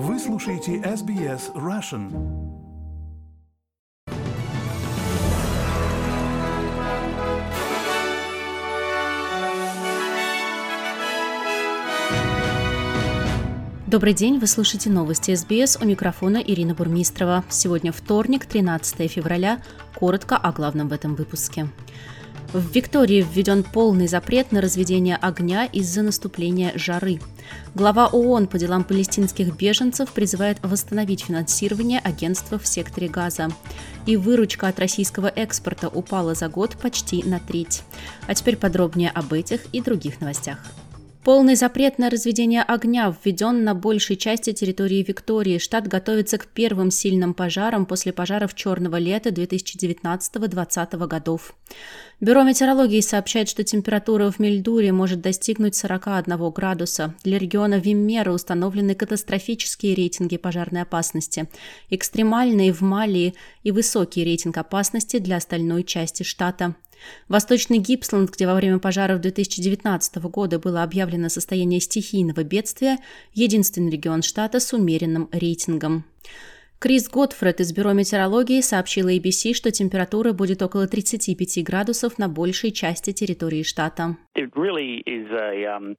Вы слушаете SBS Russian. Добрый день, вы слушаете новости СБС у микрофона Ирина Бурмистрова. Сегодня вторник, 13 февраля. Коротко о главном в этом выпуске. В Виктории введен полный запрет на разведение огня из-за наступления жары. Глава ООН по делам палестинских беженцев призывает восстановить финансирование агентства в секторе Газа. И выручка от российского экспорта упала за год почти на треть. А теперь подробнее об этих и других новостях. Полный запрет на разведение огня введен на большей части территории Виктории. Штат готовится к первым сильным пожарам после пожаров черного лета 2019-2020 годов. Бюро метеорологии сообщает, что температура в Мельдуре может достигнуть 41 градуса. Для региона Виммера установлены катастрофические рейтинги пожарной опасности, экстремальные в Малии и высокий рейтинг опасности для остальной части штата. Восточный Гипсланд, где во время пожаров 2019 года было объявлено состояние стихийного бедствия, единственный регион штата с умеренным рейтингом. Крис Готфред из Бюро метеорологии сообщила ABC, что температура будет около 35 градусов на большей части территории штата. Um,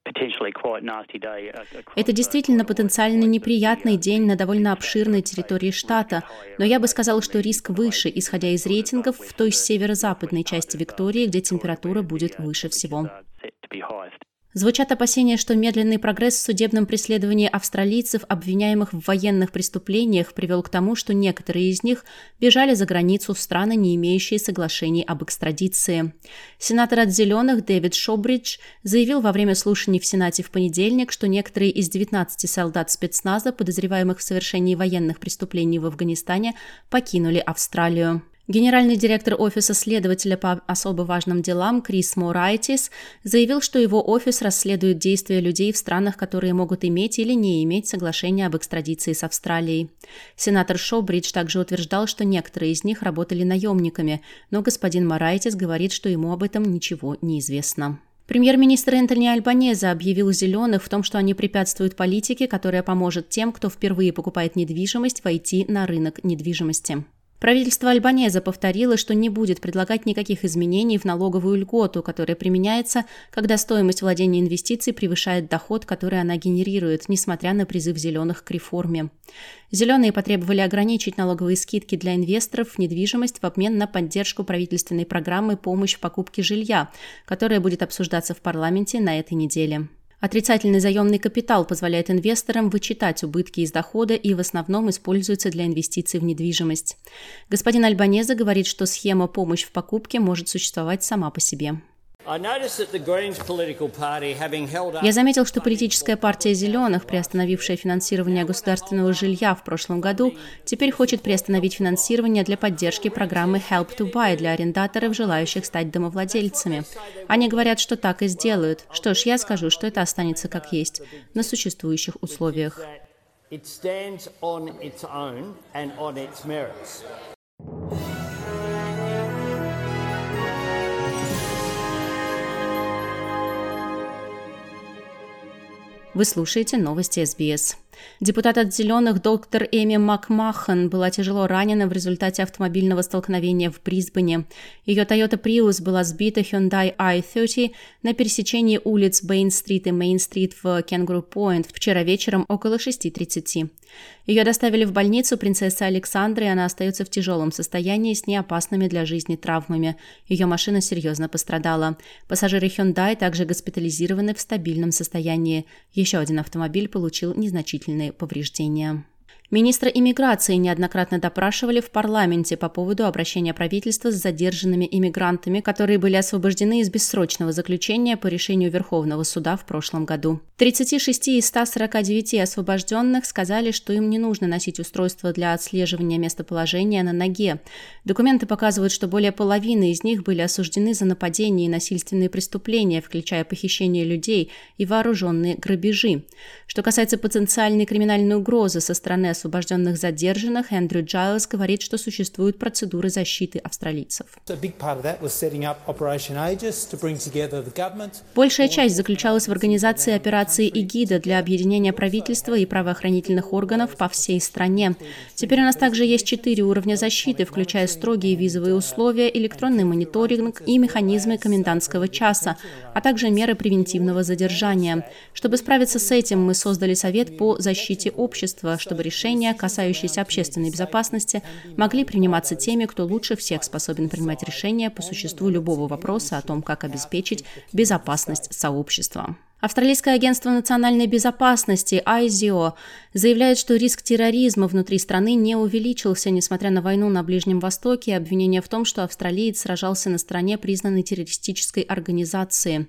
Это действительно потенциально неприятный день на довольно обширной территории штата, но я бы сказал, что риск выше, исходя из рейтингов в той северо-западной части Виктории, где температура будет выше всего. Звучат опасения, что медленный прогресс в судебном преследовании австралийцев, обвиняемых в военных преступлениях, привел к тому, что некоторые из них бежали за границу в страны, не имеющие соглашений об экстрадиции. Сенатор от «Зеленых» Дэвид Шобридж заявил во время слушаний в Сенате в понедельник, что некоторые из 19 солдат спецназа, подозреваемых в совершении военных преступлений в Афганистане, покинули Австралию. Генеральный директор офиса следователя по особо важным делам Крис Морайтис заявил, что его офис расследует действия людей в странах, которые могут иметь или не иметь соглашение об экстрадиции с Австралией. Сенатор Шоубридж также утверждал, что некоторые из них работали наемниками, но господин Морайтис говорит, что ему об этом ничего не известно. Премьер-министр Энтони Альбанеза объявил «зеленых» в том, что они препятствуют политике, которая поможет тем, кто впервые покупает недвижимость, войти на рынок недвижимости. Правительство Альбанеза повторило, что не будет предлагать никаких изменений в налоговую льготу, которая применяется, когда стоимость владения инвестиций превышает доход, который она генерирует, несмотря на призыв «зеленых» к реформе. «Зеленые» потребовали ограничить налоговые скидки для инвесторов в недвижимость в обмен на поддержку правительственной программы «Помощь в покупке жилья», которая будет обсуждаться в парламенте на этой неделе. Отрицательный заемный капитал позволяет инвесторам вычитать убытки из дохода и в основном используется для инвестиций в недвижимость. Господин Альбанеза говорит, что схема «помощь в покупке» может существовать сама по себе. Я заметил, что политическая партия «Зеленых», приостановившая финансирование государственного жилья в прошлом году, теперь хочет приостановить финансирование для поддержки программы Help to Buy для арендаторов, желающих стать домовладельцами. Они говорят, что так и сделают. Что ж, я скажу, что это останется как есть, на существующих условиях. Вы слушаете новости СБС. Депутат от «Зеленых» доктор Эми Макмахан была тяжело ранена в результате автомобильного столкновения в Брисбене. Ее Toyota Prius была сбита Hyundai i30 на пересечении улиц Бейн-стрит и Мейн-стрит в Кенгуру-Пойнт вчера вечером около 6.30. Ее доставили в больницу принцессы Александры, и она остается в тяжелом состоянии с неопасными для жизни травмами. Ее машина серьезно пострадала. Пассажиры Hyundai также госпитализированы в стабильном состоянии. Еще один автомобиль получил незначительный значительные повреждения. Министра иммиграции неоднократно допрашивали в парламенте по поводу обращения правительства с задержанными иммигрантами, которые были освобождены из бессрочного заключения по решению Верховного суда в прошлом году. 36 из 149 освобожденных сказали, что им не нужно носить устройство для отслеживания местоположения на ноге. Документы показывают, что более половины из них были осуждены за нападения и насильственные преступления, включая похищение людей и вооруженные грабежи. Что касается потенциальной криминальной угрозы со стороны освобожденных задержанных Эндрю Джайлс говорит, что существуют процедуры защиты австралийцев. Большая часть заключалась в организации операции эгида для объединения правительства и правоохранительных органов по всей стране. Теперь у нас также есть четыре уровня защиты, включая строгие визовые условия, электронный мониторинг и механизмы комендантского часа, а также меры превентивного задержания. Чтобы справиться с этим, мы создали Совет по защите общества, чтобы решения, касающиеся общественной безопасности, могли приниматься теми, кто лучше всех способен принимать решения по существу любого вопроса о том, как обеспечить безопасность сообщества. Австралийское агентство национальной безопасности IZO заявляет, что риск терроризма внутри страны не увеличился, несмотря на войну на Ближнем Востоке и обвинение в том, что австралиец сражался на стороне признанной террористической организации.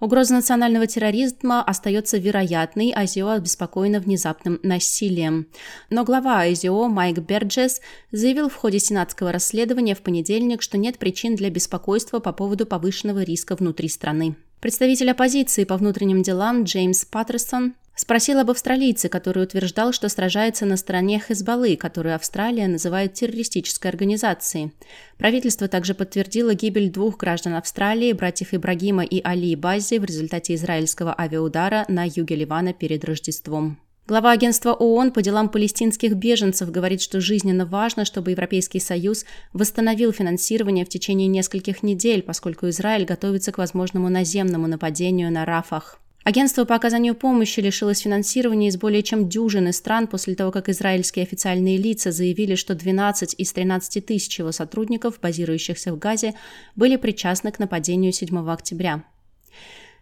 Угроза национального терроризма остается вероятной, IZO обеспокоена внезапным насилием. Но глава IZO Майк Берджес заявил в ходе сенатского расследования в понедельник, что нет причин для беспокойства по поводу повышенного риска внутри страны. Представитель оппозиции по внутренним делам Джеймс Паттерсон спросил об австралийце, который утверждал, что сражается на стороне Хезбаллы, которую Австралия называет террористической организацией. Правительство также подтвердило гибель двух граждан Австралии, братьев Ибрагима и Али Бази, в результате израильского авиаудара на юге Ливана перед Рождеством. Глава агентства ООН по делам палестинских беженцев говорит, что жизненно важно, чтобы Европейский Союз восстановил финансирование в течение нескольких недель, поскольку Израиль готовится к возможному наземному нападению на Рафах. Агентство по оказанию помощи лишилось финансирования из более чем дюжины стран после того, как израильские официальные лица заявили, что 12 из 13 тысяч его сотрудников, базирующихся в Газе, были причастны к нападению 7 октября.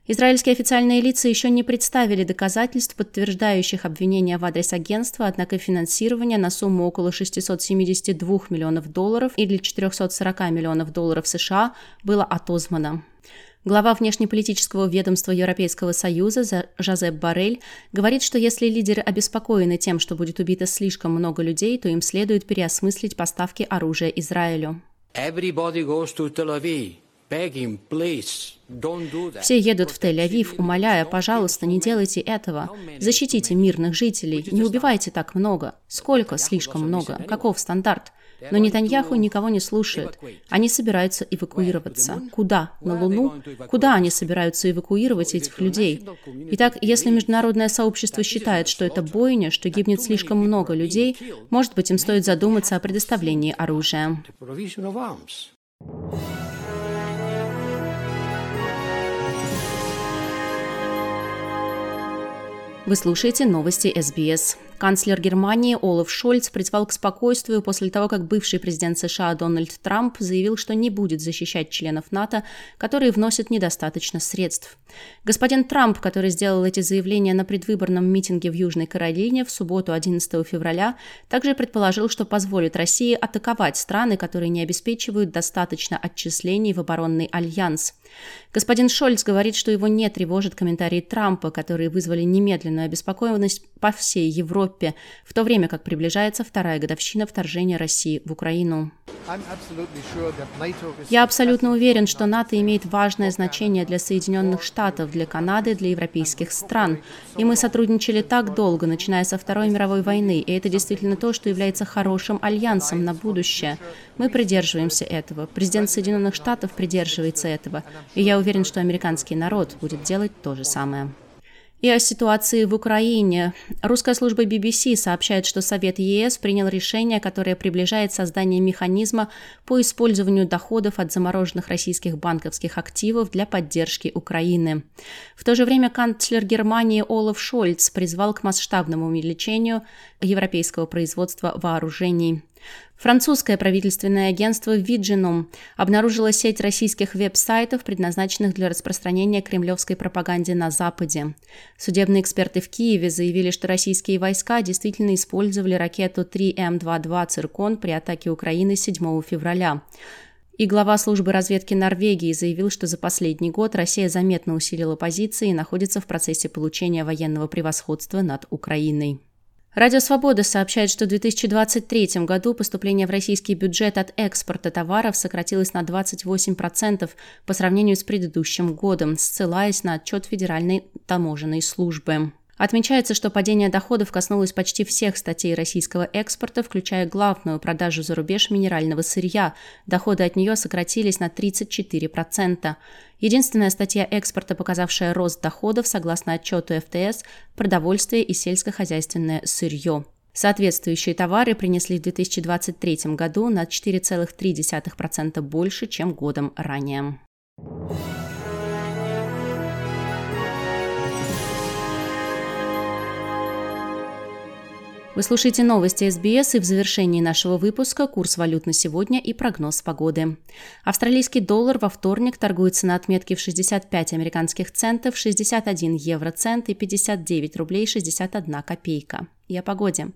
Израильские официальные лица еще не представили доказательств, подтверждающих обвинения в адрес агентства, однако финансирование на сумму около 672 миллионов долларов или 440 миллионов долларов США было отозвано. Глава внешнеполитического ведомства Европейского Союза Жозеп Барель говорит, что если лидеры обеспокоены тем, что будет убито слишком много людей, то им следует переосмыслить поставки оружия Израилю. Everybody goes to Tel Aviv. Все едут в Тель-Авив, умоляя, пожалуйста, не делайте этого. Защитите мирных жителей, не убивайте так много. Сколько слишком много? Каков стандарт? Но Нетаньяху никого не слушает. Они собираются эвакуироваться. Куда? На Луну? Куда они собираются эвакуировать этих людей? Итак, если международное сообщество считает, что это бойня, что гибнет слишком много людей, может быть, им стоит задуматься о предоставлении оружия. Вы слушаете новости СБС. Канцлер Германии Олаф Шольц призвал к спокойствию после того, как бывший президент США Дональд Трамп заявил, что не будет защищать членов НАТО, которые вносят недостаточно средств. Господин Трамп, который сделал эти заявления на предвыборном митинге в Южной Каролине в субботу 11 февраля, также предположил, что позволит России атаковать страны, которые не обеспечивают достаточно отчислений в оборонный альянс. Господин Шольц говорит, что его не тревожит комментарии Трампа, которые вызвали немедленную обеспокоенность по всей Европе, в то время как приближается вторая годовщина вторжения России в Украину. Я абсолютно уверен, что НАТО имеет важное значение для Соединенных Штатов, для Канады, для европейских стран. И мы сотрудничали так долго, начиная со Второй мировой войны, и это действительно то, что является хорошим альянсом на будущее. Мы придерживаемся этого. Президент Соединенных Штатов придерживается этого. И я уверен, что американский народ будет делать то же самое. И о ситуации в Украине. Русская служба BBC сообщает, что Совет ЕС принял решение, которое приближает создание механизма по использованию доходов от замороженных российских банковских активов для поддержки Украины. В то же время канцлер Германии Олаф Шольц призвал к масштабному увеличению европейского производства вооружений. Французское правительственное агентство Viginum обнаружило сеть российских веб-сайтов, предназначенных для распространения кремлевской пропаганды на Западе. Судебные эксперты в Киеве заявили, что российские войска действительно использовали ракету 3М-22 «Циркон» при атаке Украины 7 февраля. И глава службы разведки Норвегии заявил, что за последний год Россия заметно усилила позиции и находится в процессе получения военного превосходства над Украиной. Радио «Свобода» сообщает, что в 2023 году поступление в российский бюджет от экспорта товаров сократилось на 28% по сравнению с предыдущим годом, ссылаясь на отчет Федеральной таможенной службы. Отмечается, что падение доходов коснулось почти всех статей российского экспорта, включая главную продажу за рубеж минерального сырья. Доходы от нее сократились на 34%. Единственная статья экспорта, показавшая рост доходов, согласно отчету ФТС, продовольствие и сельскохозяйственное сырье. Соответствующие товары принесли в 2023 году на 4,3% больше, чем годом ранее. Вы слушаете новости СБС и в завершении нашего выпуска курс валют на сегодня и прогноз погоды. Австралийский доллар во вторник торгуется на отметке в 65 американских центов, 61 евроцент и 59 рублей 61 копейка. И о погоде.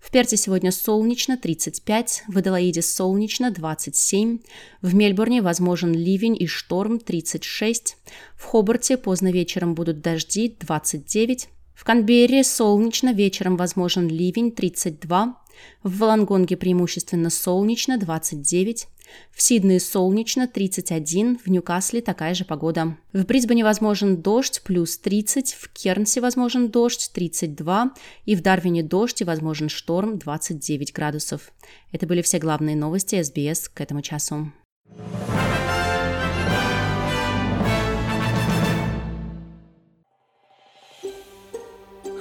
В Перте сегодня солнечно 35, в Аделаиде солнечно 27, в Мельбурне возможен ливень и шторм 36, в Хобарте поздно вечером будут дожди 29, в Канберре солнечно, вечером возможен ливень 32. В Волонгонге преимущественно солнечно 29. В Сиднее солнечно 31, в Ньюкасле такая же погода. В Брисбене возможен дождь плюс 30, в Кернсе возможен дождь 32 и в Дарвине дождь и возможен шторм 29 градусов. Это были все главные новости СБС к этому часу.